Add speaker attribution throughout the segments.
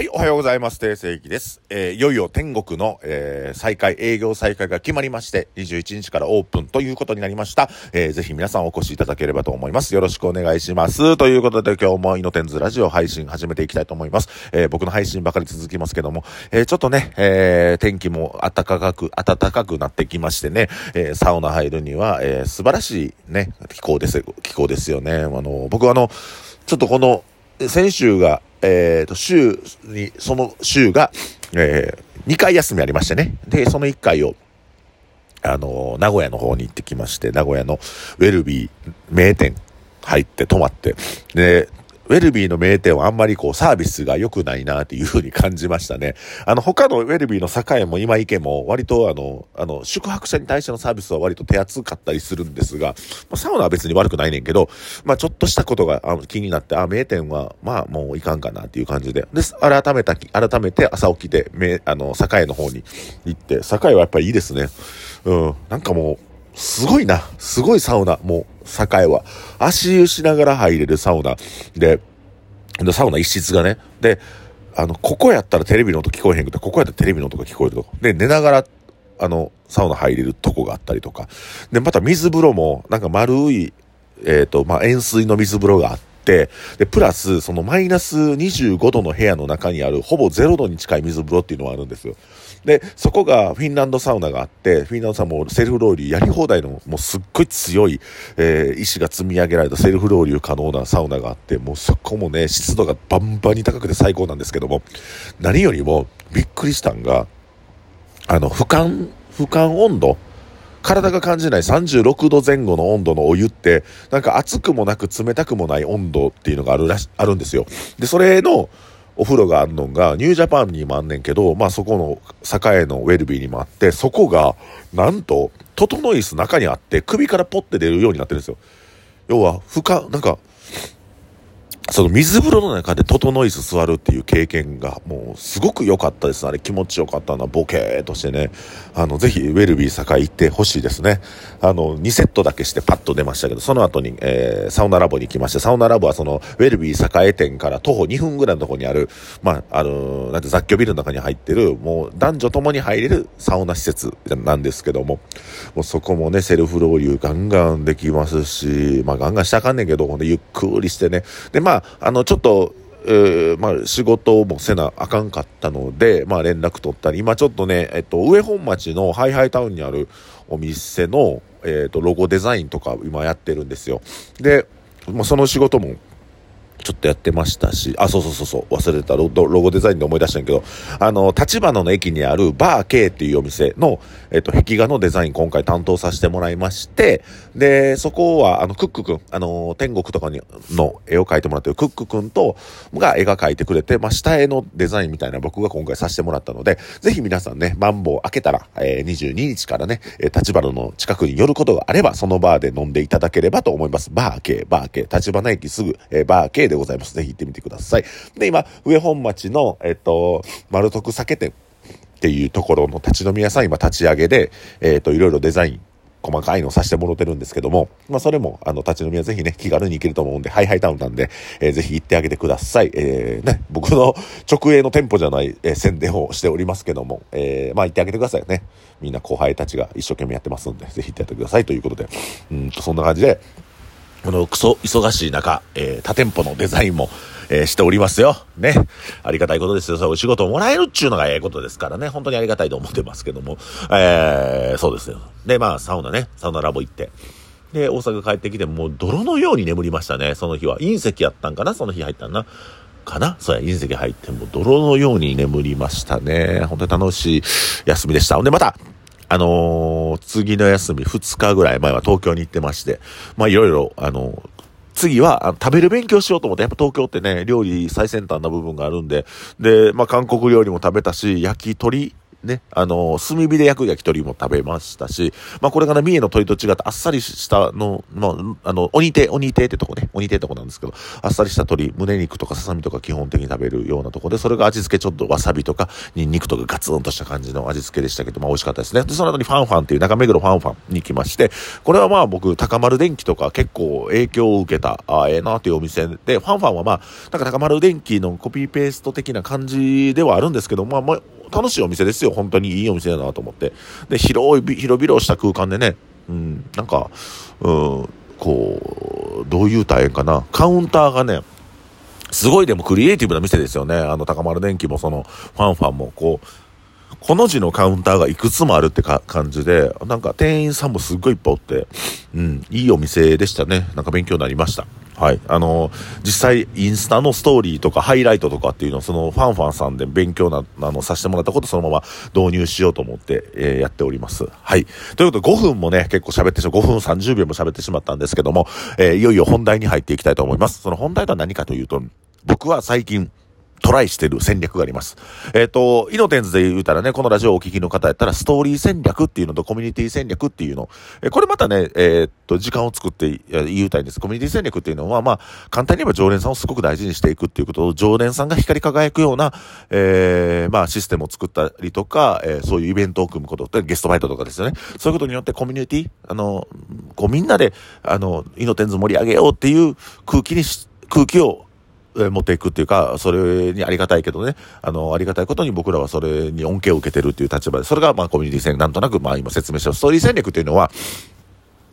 Speaker 1: はい、おはようございます。定世紀です。えーいよいよ天国の、えー再開、営業再開が決まりまして、21日からオープンということになりました。えーぜひ皆さんお越しいただければと思います。よろしくお願いします。ということで今日もイノテンズラジオ配信始めていきたいと思います。えー僕の配信ばかり続きますけども、えーちょっとね、えー天気も暖かく、暖かくなってきましてね、えーサウナ入るには、えー素晴らしいね、気候です、気候ですよね。あの、僕はあの、ちょっとこの、先週が、えっ、と、週に、その週が、え2回休みありましてね。で、その1回を、あの、名古屋の方に行ってきまして、名古屋のウェルビー名店入って泊まって、で、ウェルビーの名店はあんまりこうサービスが良くないなっていう風に感じましたね。あの他のウェルビーの栄も今池も割とあの、あの宿泊者に対してのサービスは割と手厚かったりするんですが、まあ、サウナは別に悪くないねんけど、まあちょっとしたことが気になって、あ、名店はまあもういかんかなっていう感じで。で、改めた、改めて朝起きて、めあの、栄の方に行って、栄はやっぱりいいですね。うん。なんかもう、すごいな。すごいサウナ。もう、栄は。足湯しながら入れるサウナ。で、サウナ一室がね。で、あの、ここやったらテレビの音聞こえへんくて、ここやったらテレビの音が聞こえるとこ。で、寝ながら、あの、サウナ入れるとこがあったりとか。で、また水風呂も、なんか丸い、えっ、と、まあ、塩水の水風呂があって、で、プラス、そのマイナス25度の部屋の中にある、ほぼ0度に近い水風呂っていうのがあるんですよ。で、そこがフィンランドサウナがあって、フィンランドサウナもセルフロウリュやり放題の、もうすっごい強い、えー石が積み上げられたセルフロウリュ可能なサウナがあって、もうそこもね、湿度がバンバンに高くて最高なんですけども、何よりもびっくりしたんが、あの、俯瞰、俯瞰温度体が感じない36度前後の温度のお湯って、なんか熱くもなく冷たくもない温度っていうのがあるらし、あるんですよ。で、それのお風呂があるのが、ニュージャパンにもあんねんけど、まあそこの栄のウェルビーにもあって、そこが、なんと、整い椅子中にあって、首からポッて出るようになってるんですよ。要は、負荷、なんか、その水風呂の中で整い椅子座るっていう経験がもうすごく良かったです。あれ気持ちよかったな、ボケーとしてね。あの、ぜひウェルビー栄行ってほしいですね。あの、2セットだけしてパッと出ましたけど、その後に、えーサウナラボに行きまして、サウナラボはその、ウェルビー栄店から徒歩2分ぐらいのところにある、まあ、あの、なんて雑居ビルの中に入ってる、もう男女ともに入れるサウナ施設なんですけども、もうそこもね、セルフロウリュガンガンできますし、まあガンガンしたかんねんけど、ほんでゆっくりしてね。で、まあ、あの、ちょっと、えーまあ、仕事もせなあかんかったので、まあ、連絡取ったり、今ちょっとね、えっと、上本町のハイハイタウンにあるお店の、えっと、ロゴデザインとか今やってるんですよ。で、まあ、その仕事も、ちょっとやってましたし、あ、そうそうそうそう、忘れた。ロゴデザインで思い出したんやけど、あの、立花の駅にあるバー K っていうお店の、えっと、壁画のデザイン今回担当させてもらいまして、で、そこは、あの、クックくん、あの、天国とかに、の絵を描いてもらってるクックくんと、が絵が描いてくれて、まあ、下絵のデザインみたいな僕が今回させてもらったので、ぜひ皆さんね、マンボウ開けたら、えー、22日からね、え立花の近くに寄ることがあれば、そのバーで飲んでいただければと思います。バー K、バー K、立花駅すぐ、えーバー K でございます。ぜひ行ってみてください。で、今、上本町の、えっと、丸徳酒店っていうところの立ち飲み屋さん今立ち上げで、えっと、いろいろデザイン、細かいのさせてもらってるんですけども、まあそれも、あの、立ち飲みはぜひね、気軽に行けると思うんで、ハイハイタウンなんで、えーぜひ行ってあげてください。えー、ね、僕の 直営の店舗じゃない、えー宣伝をしておりますけども、えー、まあ行ってあげてくださいね。みんな後輩たちが一生懸命やってますんで、ぜひ行ってやってくださいということで、うんと、そんな感じで、このクソ忙しい中、えー、他店舗のデザインも、えーしておりますよ。ね。ありがたいことですよ。そうお仕事をもらえるっちゅうのがええことですからね。本当にありがたいと思ってますけども。えー、そうですよ。で、まあ、サウナね。サウナラボ行って。で、大阪帰ってきて、もう泥のように眠りましたね。その日は。隕石やったんかな？その日入ったんな。かな？そうや、隕石入って、もう泥のように眠りましたね。本当に楽しい休みでした。ほんで、また、あのー次の休み2日ぐらい前は東京に行ってまして、まあいろいろ、あのー次は食べる勉強しようと思って、やっぱ東京ってね、料理最先端な部分があるんで、で、まあ韓国料理も食べたし、焼き鳥ね、あの、炭火で焼く焼き鳥も食べましたし、まあこれがね、三重の鳥と違ってあっさりしたの、まあ、あの、鬼手、鬼手ってとこね、鬼手ってとこなんですけど、あっさりした鶏、胸肉とかささみとか基本的に食べるようなとこで、それが味付けちょっとわさびとか、ニンニクとかガツンとした感じの味付けでしたけど、まあ美味しかったですね。で、その後にファンファンっていう中目黒ファンファンに来まして、これはまあ僕、高丸電機とか結構影響を受けた、ああ、ええなっていうお店で、ファンファンはまあ、なんか高丸電機のコピーペースト的な感じではあるんですけど、まあ、楽しいお店ですよ。本当にいいお店だなと思って。で、広い、広々した空間でね、うん、なんか、うん、こう、どういう大変かな。カウンターがね、すごいでもクリエイティブな店ですよね。あの、高丸電機もその、ファンファンも、こう、この字のカウンターがいくつもあるってか感じで、なんか店員さんもすっごいいっぱいおって、うん、いいお店でしたね。なんか勉強になりました。はい。あの、実際、インスタのストーリーとかハイライトとかっていうのを、そのファンファンさんで勉強な、あの、させてもらったことそのまま導入しようと思って、えー、やっております。はい。ということで、5分もね、結構喋ってしまう、5分30秒も喋ってしまったんですけども、えー、いよいよ本題に入っていきたいと思います。その本題とは何かというと、僕は最近、トライしてる戦略があります。えっ、ー、と、イノテンズで言うたらね、このラジオをお聞きの方やったら、ストーリー戦略っていうのとコミュニティ戦略っていうの。え、これまたね、えっ、と、時間を作って言うたいんです。コミュニティ戦略っていうのは、まあ、簡単に言えば常連さんをすごく大事にしていくっていうことを、常連さんが光り輝くような、えー、まあ、システムを作ったりとか、え、そういうイベントを組むことって、ゲストファイトとかですよね。そういうことによってコミュニティ、あの、こうみんなで、あの、イノテンズ盛り上げようっていう空気にし空気を持っていくっていうか、それにありがたいけどね、あの、ありがたいことに僕らはそれに恩恵を受けてるっていう立場で、それがまあコミュニティ戦、なんとなくまあ今説明したストーリー戦略っていうのは、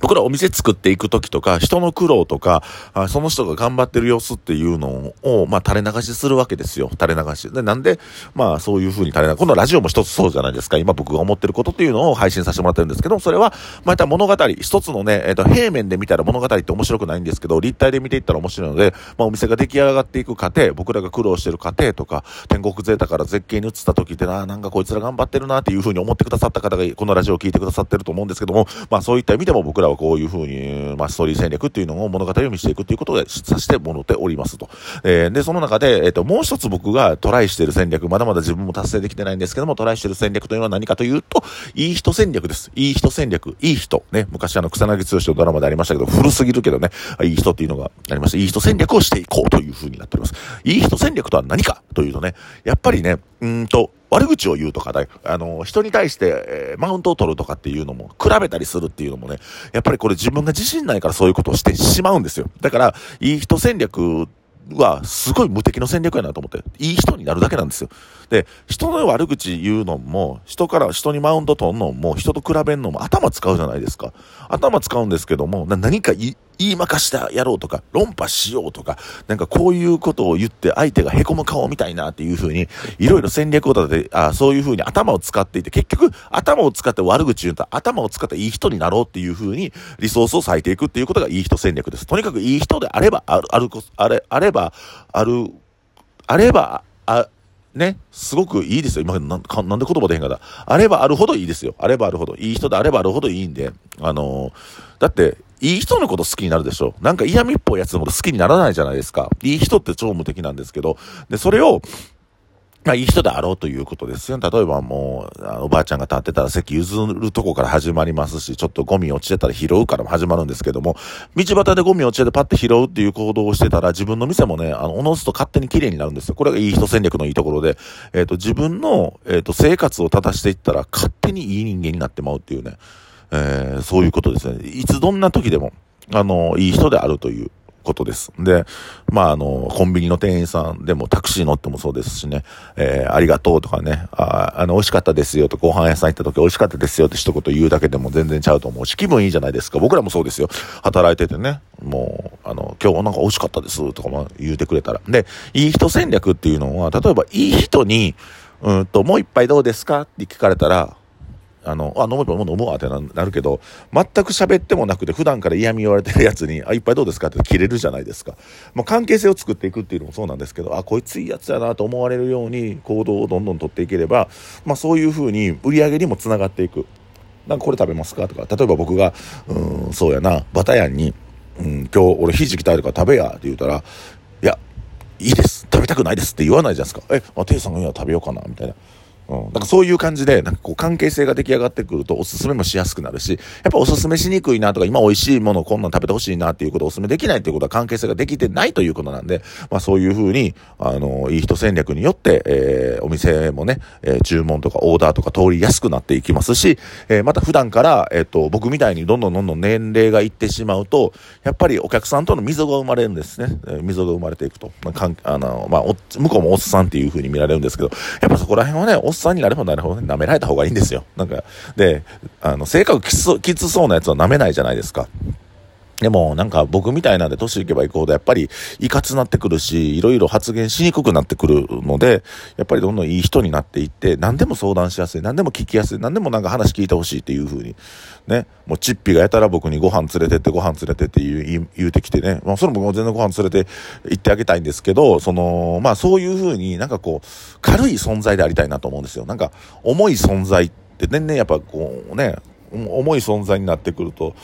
Speaker 1: 僕らお店作っていくときとか、人の苦労とか、その人が頑張ってる様子っていうのを、まあ、垂れ流しするわけですよ。垂れ流し。で、なんで、まあ、そういう風に垂れ流し、このラジオも一つそうじゃないですか。今僕が思ってることっていうのを配信させてもらってるんですけど、それは、また物語、一つのね、えっ、ー、と、平面で見たら物語って面白くないんですけど、立体で見ていったら面白いので、まあ、お店が出来上がっていく過程、僕らが苦労してる過程とか、天国ゼータから絶景に移った時ってな、なんかこいつら頑張ってるなっていう風に思ってくださった方が、このラジオを聞いてくださってると思うんですけども、まあ、そういった意味でも僕らはこういう風に、まあ、ストーリー戦略っていうのを物語を見せていくっていうことでさせてもろておりますと。えー、で、その中で、えっ、ー、と、もう一つ僕がトライしている戦略、まだまだ自分も達成できてないんですけども、トライしている戦略というのは何かというと、いい人戦略です。いい人戦略。いい人。ね、昔あの、草薙剛のドラマでありましたけど、古すぎるけどね、いい人っていうのがありまして、いい人戦略をしていこうというふうになっております。いい人戦略とは何かというとね、やっぱりね、うんと、悪口を言うとかだあの、人に対して、えー、マウントを取るとかっていうのも、比べたりするっていうのもね、やっぱりこれ自分が自信ないからそういうことをしてしまうんですよ。だから、いい人戦略は、すごい無敵の戦略やなと思って、いい人になるだけなんですよ。で、人の悪口言うのも、人から人にマウント取るのも、人と比べるのも頭使うじゃないですか。頭使うんですけども、何かい言いまかしてやろうとか、論破しようとか、なんかこういうことを言って相手が凹む顔みたいなっていう風に、いろいろ戦略を立てて、あそういう風に頭を使っていて、結局頭を使って悪口言うと頭を使っていい人になろうっていう風にリソースを割いていくっていうことがいい人戦略です。とにかくいい人であれば、ある、ある、あれ、あれば、ある、あれば、あ、ね、すごくいいですよ。今、なんかなんで言葉で変かだ。あればあるほどいいですよ。あればあるほど。いい人であればあるほどいいんで。あのー、だって、いい人のこと好きになるでしょ。なんか嫌味っぽいやつのこと好きにならないじゃないですか。いい人って超無敵なんですけど。で、それを、まあ、いい人であろうということですよ。例えばもう、あおばあちゃんが立ってたら席譲るとこから始まりますし、ちょっとゴミ落ちてたら拾うからも始まるんですけども、道端でゴミ落ちててパッて拾うっていう行動をしてたら、自分の店もね、あの、おのずと勝手に綺麗になるんですよ。これがいい人戦略のいいところで、えっ、ー、と、自分の、えっ、ー、と、生活を正していったら、勝手にいい人間になってまうっていうね、えー、そういうことですね。いつどんな時でも、あの、いい人であるという、ことです。で、まあ、あの、コンビニの店員さんでもタクシー乗ってもそうですしね、えー、ありがとうとかね、ああの、美味しかったですよと、ご飯屋さん行った時美味しかったですよって一言言うだけでも全然ちゃうと思うし、気分いいじゃないですか。僕らもそうですよ。働いててね、もう、あの、今日なんか美味しかったですとかも言うてくれたら。で、いい人戦略っていうのは、例えばいい人に、うんと、もう一杯どうですかって聞かれたら、あの、あ、飲めばもう飲むわってなるけど、全く喋ってもなくて、普段から嫌味言われてるやつに、あ、いっぱいどうですかって切れるじゃないですか。まあ、関係性を作っていくっていうのもそうなんですけど、あ、こいついいやつやなと思われるように行動をどんどん取っていければ、まあ、そういうふうに売り上げにもつながっていく。なんかこれ食べますかとか、例えば僕が、うん、そうやな、バタヤンに、うん、今日俺ひじきたいとか食べやって言うたら、いや、いいです。食べたくないですって言わないじゃないですか。え、あ、テイさんが今食べようかなみたいな。うん。だかそういう感じで、なんかこう関係性が出来上がってくるとおすすめもしやすくなるし、やっぱおすすめしにくいなとか、今美味しいものこんなん食べてほしいなっていうことをおすすめできないっていうことは関係性ができてないということなんで、まあそういうふうに、あの、いい人戦略によって、えー、お店もね、えー、注文とかオーダーとか通りやすくなっていきますし、えー、また普段から、えっ、と、僕みたいにどんどんどんどん年齢がいってしまうと、やっぱりお客さんとの溝が生まれるんですね。えー、溝が生まれていくと。まあ、かんあの、まあ、向こうもおっさんっていうふうに見られるんですけど、やっぱそこら辺はね、さんになればなるほどね、舐められた方がいいんですよ。なんか、で、あの、性格きつきつそうなやつは舐めないじゃないですか。でも、なんか僕みたいなんで年いけばいくほどやっぱりいかつなってくるし、いろいろ発言しにくくなってくるので、やっぱりどんどんいい人になっていって、何でも相談しやすい、何でも聞きやすい、何でもなんか話聞いてほしいっていう風に、ね、もうチッピがやたら僕にご飯連れてってご飯連れてって言う言うてきてね、まあそれも全然ご飯連れて行ってあげたいんですけど、その、まあそういう風になんかこう、軽い存在でありたいなと思うんですよ。なんか重い存在って年々やっぱこうね、重い存在になってくると、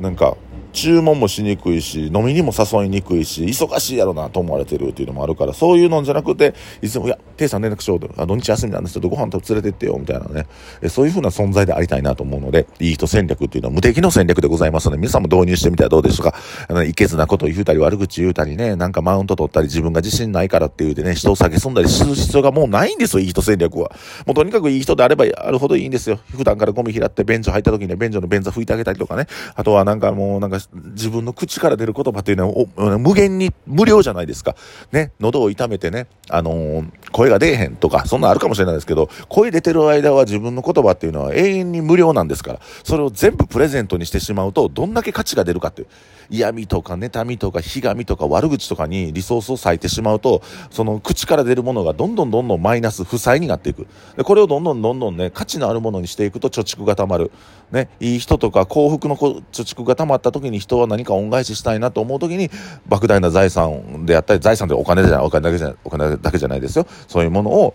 Speaker 1: なんか、注文もしにくいし、飲みにも誘いにくいし、忙しいやろなと思われてるっていうのもあるから、そういうのじゃなくて、いつも、いや、テイさん連絡しようと、あ土日休みなんですけど、ご飯と連れてってよ、みたいなね、そういう風な存在でありたいなと思うので、いい人戦略っていうのは無敵の戦略でございますので、皆さんも導入してみてはどうでしょうか。あの、いけずなこと言うたり、悪口言うたりね、なんかマウント取ったり、自分が自信ないからって言うてね、人を下げすんだりする必要がもうないんですよ、いい人戦略は。もうとにかくいい人であればあるほどいいんですよ。普段からゴミ拾って便所入った時にね、便所の便座拭いてあげたりとかね、あとはなんかもうなんか自分の口から出る言葉っていうのは無限に無料じゃないですか。ね、喉を痛めてね、あのー、声が出えへんとか、そんなんあるかもしれないですけど、声出てる間は自分の言葉っていうのは永遠に無料なんですから、それを全部プレゼントにしてしまうと、どんだけ価値が出るかっていう。嫌味とか妬みとかひがみとか悪口とかにリソースを割いてしまうと、その口から出るものがどんどんどんどんマイナス、負債になっていく。で、これをどんどんどんどんね、価値のあるものにしていくと貯蓄がたまる。ね、いい人とか幸福の貯蓄がたまった時に人は何か恩返ししたいなと思う時に、莫大な財産であったり、財産ってお金じゃない、お金だけじゃない、お金だけじゃないですよ。そういうものを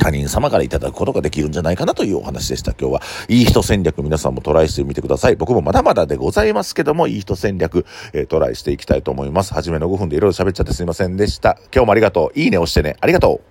Speaker 1: 他人様からいただくことができるんじゃないかなというお話でした。今日は。いい人戦略皆さんもトライしてみてください。僕もまだまだでございますけども、いい人戦略、えー、トライしていきたいと思います。初めの5分でいろいろ喋っちゃってすいませんでした。今日もありがとう。いいね押してね。ありがとう。